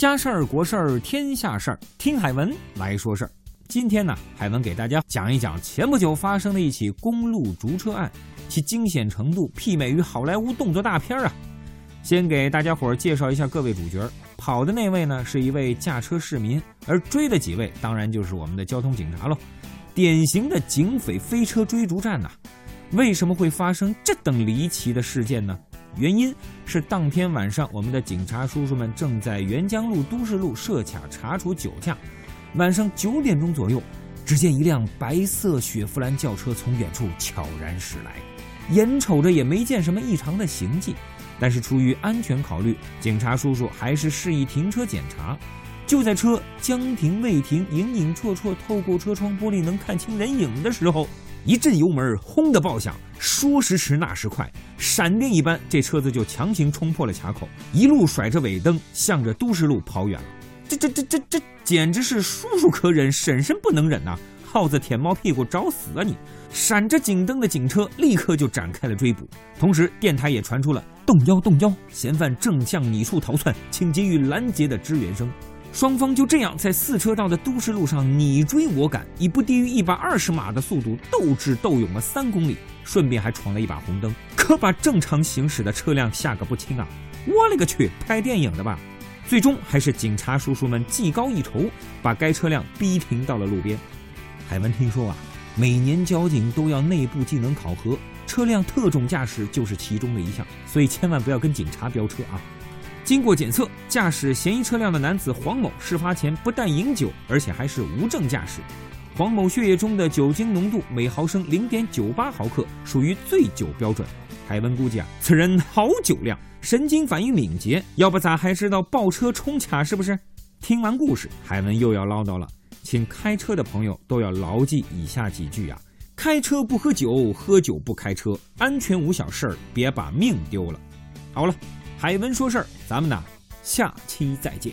家事儿、国事儿、天下事儿，听海文来说事儿。今天呢，海文给大家讲一讲前不久发生的一起公路逐车案，其惊险程度媲美于好莱坞动作大片啊！先给大家伙儿介绍一下各位主角，跑的那位呢是一位驾车市民，而追的几位当然就是我们的交通警察喽。典型的警匪飞车追逐战呐！为什么会发生这等离奇的事件呢？原因是当天晚上，我们的警察叔叔们正在沅江路都市路设卡查处酒驾。晚上九点钟左右，只见一辆白色雪佛兰轿车从远处悄然驶来，眼瞅着也没见什么异常的行迹，但是出于安全考虑，警察叔叔还是示意停车检查。就在车将停未停，影影绰绰透过车窗玻璃能看清人影的时候。一阵油门，轰的爆响，说时迟，那时快，闪电一般，这车子就强行冲破了卡口，一路甩着尾灯，向着都市路跑远了。这、这、这、这、这，简直是叔叔可忍，婶婶不能忍呐！耗子舔猫屁股，找死啊你！闪着警灯的警车立刻就展开了追捕，同时电台也传出了“动腰，动腰，嫌犯正向你处逃窜，请给予拦截”的支援声。双方就这样在四车道的都市路上你追我赶，以不低于一百二十码的速度斗智斗勇了三公里，顺便还闯了一把红灯，可把正常行驶的车辆吓个不轻啊！我勒个去，拍电影的吧？最终还是警察叔叔们技高一筹，把该车辆逼停到了路边。海文听说啊，每年交警都要内部技能考核，车辆特种驾驶就是其中的一项，所以千万不要跟警察飙车啊！经过检测，驾驶嫌疑车辆的男子黄某事发前不但饮酒，而且还是无证驾驶。黄某血液中的酒精浓度每毫升零点九八毫克，属于醉酒标准。海文估计啊，此人好酒量，神经反应敏捷，要不咋还知道爆车冲卡是不是？听完故事，海文又要唠叨了，请开车的朋友都要牢记以下几句啊：开车不喝酒，喝酒不开车，安全无小事儿，别把命丢了。好了。海文说事儿，咱们呢，下期再见。